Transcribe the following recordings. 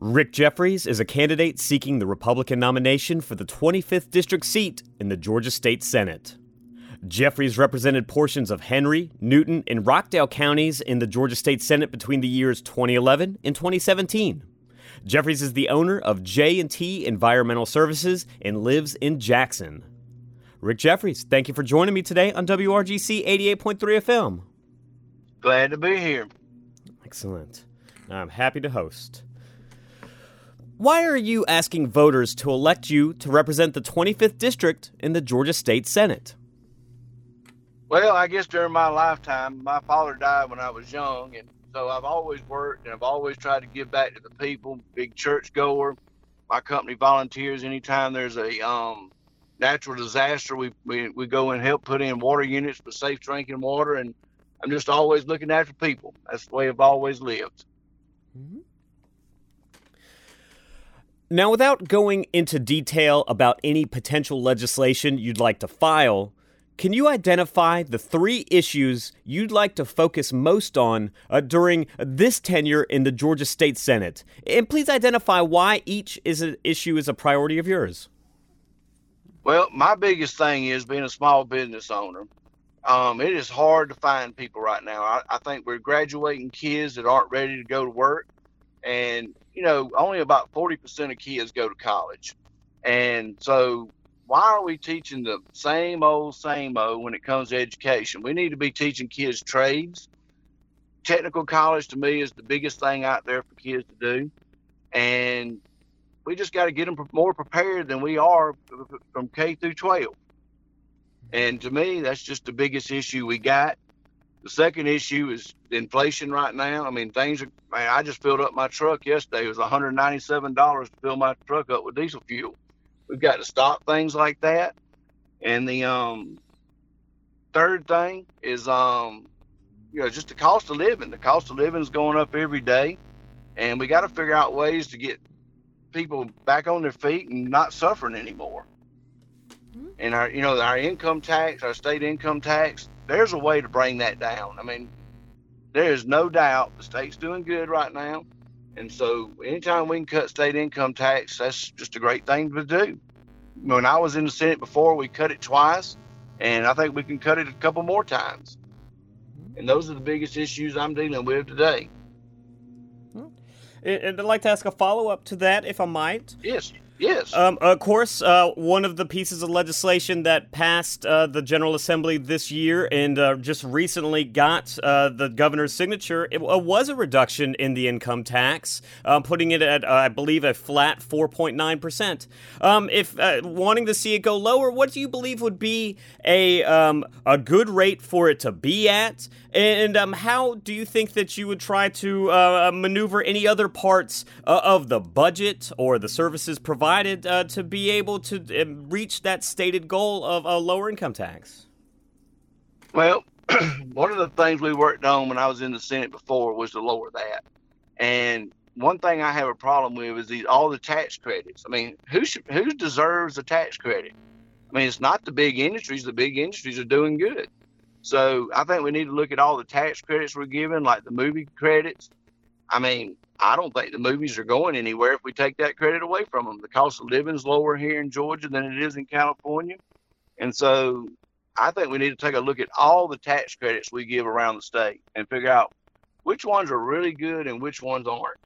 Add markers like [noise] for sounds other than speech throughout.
Rick Jeffares is a candidate seeking the Republican nomination for the 25th District seat in the Georgia State Senate. Jeffares represented portions of Henry, Newton, and Rockdale counties in the Georgia State Senate between the years 2011 and 2017. Jeffares is the owner of J&T Environmental Services and lives in Jackson. Rick Jeffares, thank you for joining me today on WRGC 88.3 FM. Glad to be here. Excellent. I'm happy to host. Why are you asking voters to elect you to represent the 25th District in the Georgia State Senate? Well, I guess during my lifetime, my father died when I was young, and so I've always worked and I've always tried to give back to the people. Big church goer. My company volunteers anytime there's a um, natural disaster. We, we we go and help put in water units for safe drinking water, and I'm just always looking after people. That's the way I've always lived. Mm-hmm. Now, without going into detail about any potential legislation you'd like to file, can you identify the three issues you'd like to focus most on uh, during this tenure in the Georgia State Senate? And please identify why each is an issue is a priority of yours. Well, my biggest thing is being a small business owner. Um, it is hard to find people right now. I, I think we're graduating kids that aren't ready to go to work and you know only about 40% of kids go to college. And so why are we teaching the same old same old when it comes to education? We need to be teaching kids trades. Technical college to me is the biggest thing out there for kids to do. And we just got to get them more prepared than we are from k through 12 and to me that's just the biggest issue we got the second issue is inflation right now. I mean, things are, man, I just filled up my truck yesterday. It was $197 to fill my truck up with diesel fuel. We've got to stop things like that. And the um, third thing is, um, you know, just the cost of living. The cost of living is going up every day. And we got to figure out ways to get people back on their feet and not suffering anymore. Mm-hmm. And our, you know, our income tax, our state income tax, there's a way to bring that down. I mean, there is no doubt the state's doing good right now. And so anytime we can cut state income tax, that's just a great thing to do. When I was in the Senate before, we cut it twice, and I think we can cut it a couple more times. And those are the biggest issues I'm dealing with today. Hmm. And I'd like to ask a follow up to that, if I might. Yes. Yes. Um, of course, uh, one of the pieces of legislation that passed uh, the General Assembly this year and uh, just recently got uh, the governor's signature it, uh, was a reduction in the income tax, uh, putting it at, I believe, a flat 4.9%. Um, if wanting to see it go lower, what do you believe would be a, um, a good rate for it to be at? And um, how do you think that you would try to maneuver any other parts of the budget or the services provided? Provided uh, to be able to uh, reach that stated goal of a lower income tax? Well, [clears throat] one of the things we worked on when I was in the Senate before was to lower that. And one thing I have a problem with is these all the tax credits. I mean, who should, who deserves a tax credit? I mean, it's not the big industries. The big industries are doing good. So I think we need to look at all the tax credits we're given, like the movie credits. I mean, I don't think the movies are going anywhere if we take that credit away from them. The cost of living is lower here in Georgia than it is in California. And so I think we need to take a look at all the tax credits we give around the state and figure out which ones are really good and which ones aren't.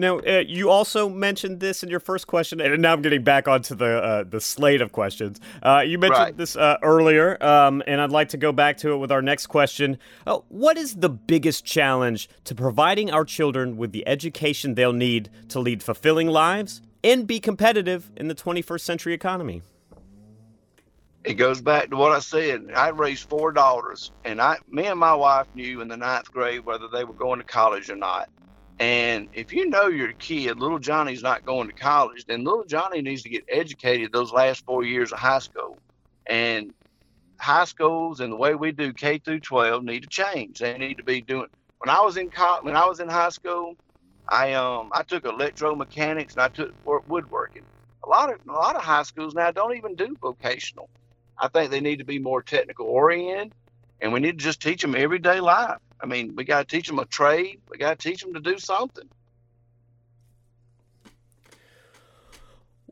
Now, uh, you also mentioned this in your first question, and now I'm getting back onto the uh, the slate of questions. Uh, you mentioned right. this uh, earlier, um, and I'd like to go back to it with our next question. Uh, what is the biggest challenge to providing our children with the education they'll need to lead fulfilling lives and be competitive in the 21st century economy? It goes back to what I said. I raised four daughters, and I, me and my wife knew in the ninth grade whether they were going to college or not. And if you know your kid, little Johnny's not going to college, then little Johnny needs to get educated those last four years of high school. And high schools and the way we do K through 12 need to change. They need to be doing. When I was in college, when I was in high school, I um I took electromechanics and I took woodworking. A lot of a lot of high schools now don't even do vocational. I think they need to be more technical oriented, and we need to just teach them everyday life. I mean, we got to teach them a trade. We got to teach them to do something.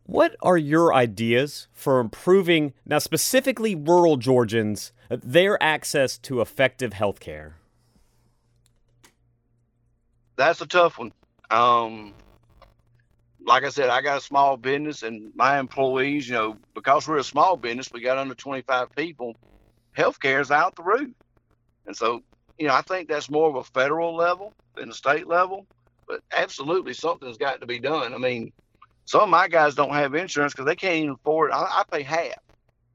What are your ideas for improving, now specifically rural Georgians, their access to effective health care? That's a tough one. Um, like I said, I got a small business, and my employees, you know, because we're a small business, we got under 25 people. Healthcare is out the roof, and so you know, I think that's more of a federal level than a state level. But absolutely, something's got to be done. I mean, some of my guys don't have insurance because they can't even afford. I, I pay half,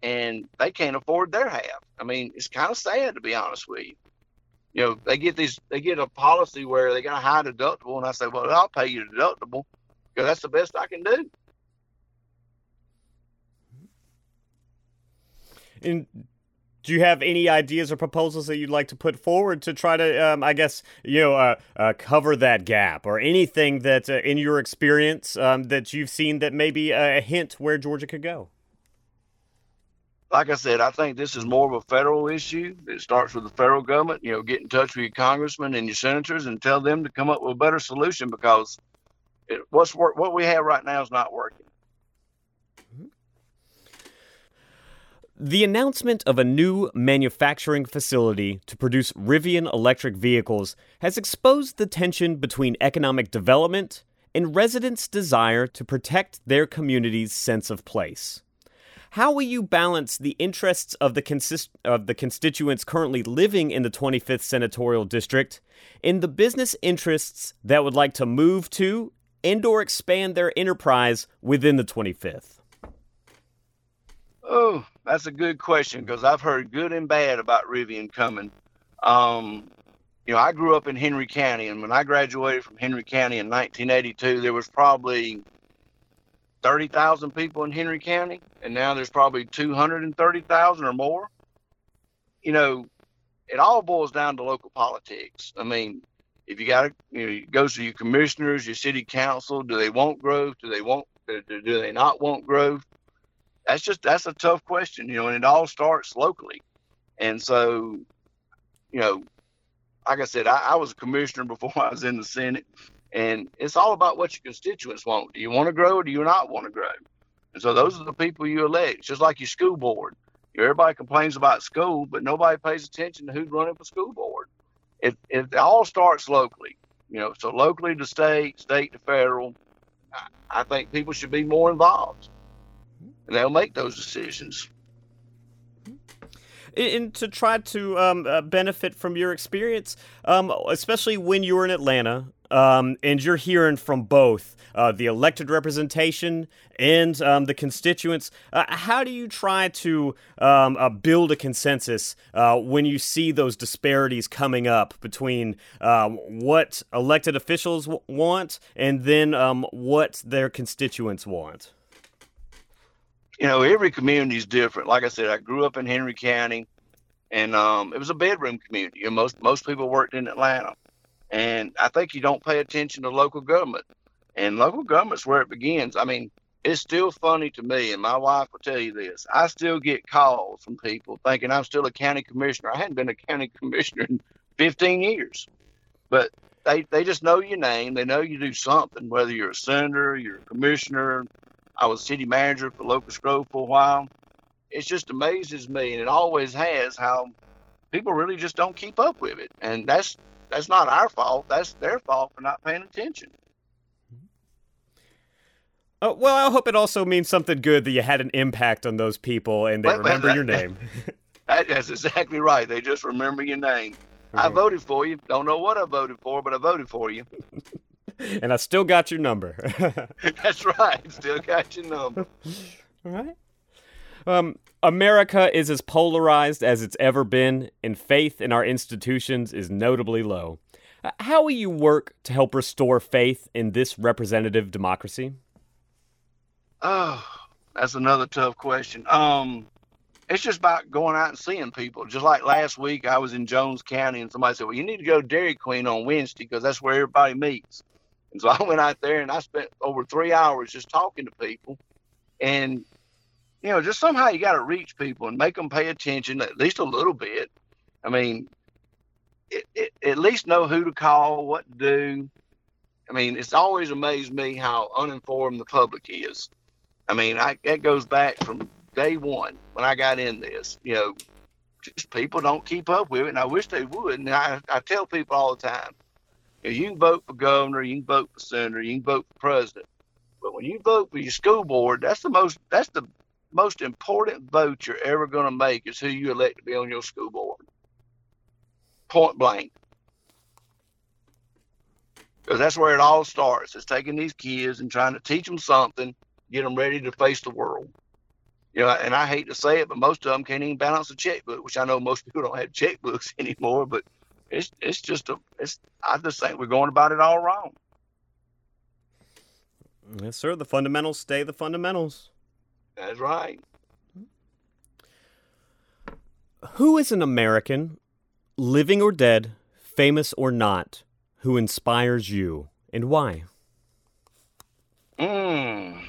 and they can't afford their half. I mean, it's kind of sad to be honest with you you know, they get these, they get a policy where they got a high deductible, and I say, well, I'll pay you deductible because that's the best I can do. And do you have any ideas or proposals that you'd like to put forward to try to, um, I guess, you know, uh, uh, cover that gap, or anything that, uh, in your experience, um, that you've seen that maybe a hint where Georgia could go? Like I said, I think this is more of a federal issue. It starts with the federal government. You know, get in touch with your congressmen and your senators and tell them to come up with a better solution because it, what's what we have right now is not working. The announcement of a new manufacturing facility to produce Rivian electric vehicles has exposed the tension between economic development and residents' desire to protect their community's sense of place. How will you balance the interests of the, consist- of the constituents currently living in the 25th Senatorial District and the business interests that would like to move to and or expand their enterprise within the 25th? Oh, that's a good question because I've heard good and bad about Rivian coming. Um, you know, I grew up in Henry County, and when I graduated from Henry County in 1982, there was probably 30,000 people in Henry County, and now there's probably 230,000 or more. You know, it all boils down to local politics. I mean, if you got to, you know, it goes to your commissioners, your city council. Do they want growth? Do they want? Do, do they not want growth? That's just that's a tough question, you know, and it all starts locally. And so, you know, like I said, I, I was a commissioner [laughs] before I was in the Senate, and it's all about what your constituents want. Do you want to grow or do you not want to grow? And so those are the people you elect. Just like your school board. Everybody complains about school, but nobody pays attention to who's running for school board it, it all starts locally, you know, so locally to state, state to federal. I, I think people should be more involved and they'll make those decisions. And to try to um, uh, benefit from your experience, um, especially when you were in Atlanta, um, and you're hearing from both uh, the elected representation and um, the constituents. Uh, how do you try to um, uh, build a consensus uh, when you see those disparities coming up between um, what elected officials w- want and then what their constituents want? You know, every community is different. Like I said, I grew up in Henry County, and um, it was a bedroom community. Know, most most people worked in Atlanta, and I think you don't pay attention to local government and local government's where it begins. I mean, it's still funny to me, and my wife will tell you this. I still get calls from people thinking I'm still a county commissioner. I hadn't been a county [laughs] commissioner in 15 years, but they they just know your name. They know you do something, whether you're a senator, you're a commissioner. I was city manager for Locust Grove for a while. It just amazes me, and it always has, how people really just don't keep up with it, and that's that's not our fault. That's their fault for not paying attention. Uh, well, I hope it also means something good that you had an impact on those people and they well, remember that, your name. [laughs] that's exactly right. They just remember your name. I voted for you. Don't know what I voted for, but I voted for you. [laughs] and I still got your number. [laughs] that's right. Still got your number. All right. Um, America is as polarized as it's ever been, and faith in our institutions is notably low. Uh, how will you work to help restore faith in this representative democracy? Oh, that's another tough question. Um, it's just about going out and seeing people. Just like last week, I was in Jones County, and somebody said, "Well, you need to go to Dairy Queen on Wednesday because that's where everybody meets." And so [laughs] I went out there and I spent over three hours just talking to people, and you know, just somehow you got to reach people and make them pay attention at least a little bit. I mean, it, it, at least know who to call, what to do. I mean, it's always amazed me how uninformed the public is. I mean, I, that goes back from day one when I got in this. You know, just people don't keep up with it, and I wish they would. And I, I tell people all the time, you, can vote for governor, you can vote for senator, you can vote for president, but when you vote for your school board, that's the most that's the most important vote you're ever going to make is who you elect to be on your school board. Point blank. Because that's where it all starts. It's taking these kids and trying to teach them something, get them ready to face the world. You know, and I hate to say it, but most of them can't even balance a checkbook, which I know most people don't have checkbooks [laughs] anymore. But it's it's just a it's. I just think we're going about it all wrong. Yes, sir. The fundamentals stay the fundamentals. That's right. Who is an American, living or dead, famous or not, who inspires you and why? Hmm.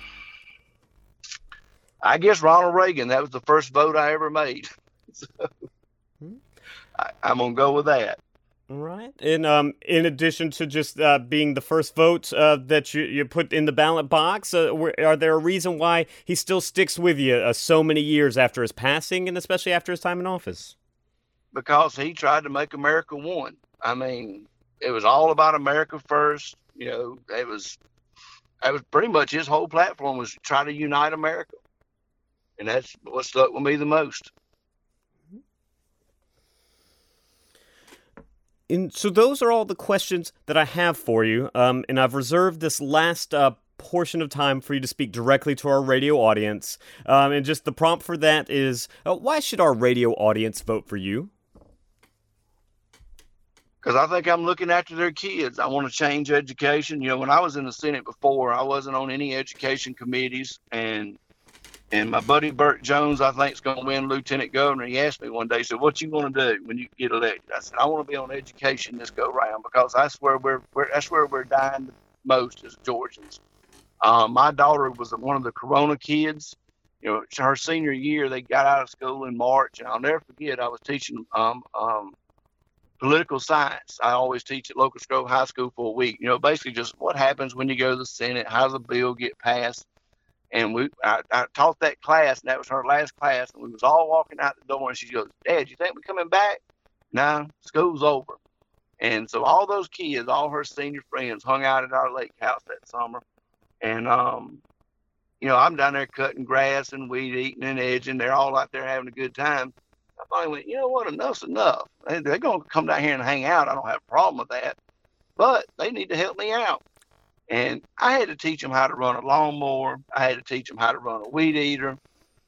I guess Ronald Reagan. That was the first vote I ever made. [laughs] so, hmm. I, I'm gonna go with that. Right. And um, in addition to just uh, being the first vote uh, that you, you put in the ballot box, uh, are there a reason why he still sticks with you uh, so many years after his passing and especially after his time in office? Because he tried to make America one. I mean, it was all about America first. You know, it was that was pretty much his whole platform was try to unite America, and that's what stuck with me the most. And so those are all the questions that I have for you, um, and I've reserved this last uh, portion of time for you to speak directly to our radio audience. Um, and just the prompt for that is, uh, why should our radio audience vote for you? Because I think I'm looking after their kids. I want to change education. You know, when I was in the Senate before, I wasn't on any education committees, and and my buddy Burt Jones, I think, is going to win lieutenant governor. He asked me one day, he said, "What you going to do when you get elected?" I said, "I want to be on education this go round because that's where we're, we're that's where we're dying the most as Georgians." Um, my daughter was one of the Corona kids. You know, her senior year, they got out of school in March, and I'll never forget. I was teaching um, um, political science. I always teach at Locust Grove High School for a week. You know, basically just what happens when you go to the Senate, how does a bill get passed, and we, I, I taught that class, and that was her last class. And we was all walking out the door, and she goes, "Dad, you think we're coming back?" No, school's over. And so all those kids, all her senior friends, hung out at our lake house that summer. And um, you know, I'm down there cutting grass and weed eating and edging. They're all out there having a good time. I finally went, you know what? Enough's enough. They're going to come down here and hang out. I don't have a problem with that, but they need to help me out. And I had to teach them how to run a lawnmower. I had to teach them how to run a weed eater,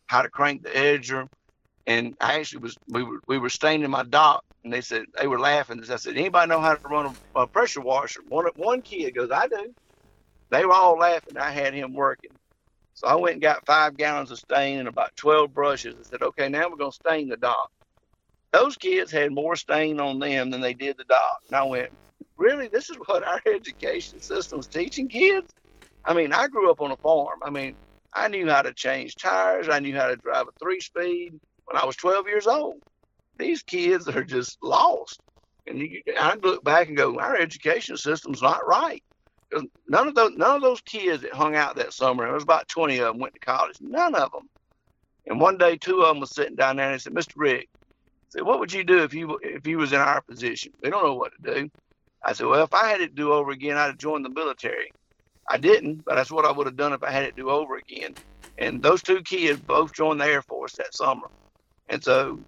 how to crank the edger. And I actually was we were we were staying in my dock, and they said they were laughing. I said, "Anybody know how to run a, a pressure washer?" One one kid goes, "I do." They were all laughing. I had him working. So I went and got five gallons of stain and about 12 brushes and said, okay, now we're going to stain the dock. Those kids had more stain on them than they did the dock. And I went, really, this is what our [laughs] education system's teaching kids? I mean, I grew up on a farm. I mean, I knew how to change tires. I knew how to drive a three speed when I was 12 years old. These kids are just lost. And you, I look back and go, our education system's not right. Uh, none of those, none of those kids that hung out that summer, there was about 20 of them went to college. None of them. And one day, two of them was sitting down there and they said, "Mr. Rick, said, what would you do if you if you was in our position? We don't know what to do." I said, well, if I had it do over again, I'd have joined the military. I didn't, but that's what I would have done if I had it do over again. And those two kids both joined the Air Force that summer. And so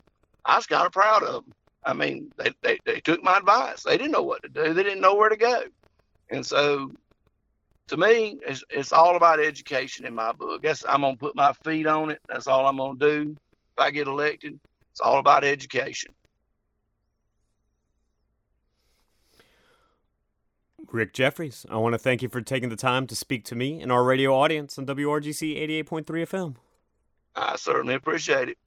I was kind of proud of them. I mean, they, they, they took my advice. They didn't know what to do. They didn't know where to go. And so to me, it's, it's all about education in my book. Guess I'm going to put my feet on it. That's all I'm going to do. If I get elected, it's all about education. Rick Jeffares, I want to thank you for taking the time to speak to me and our radio audience on WRGC 88.3 FM. I certainly appreciate it.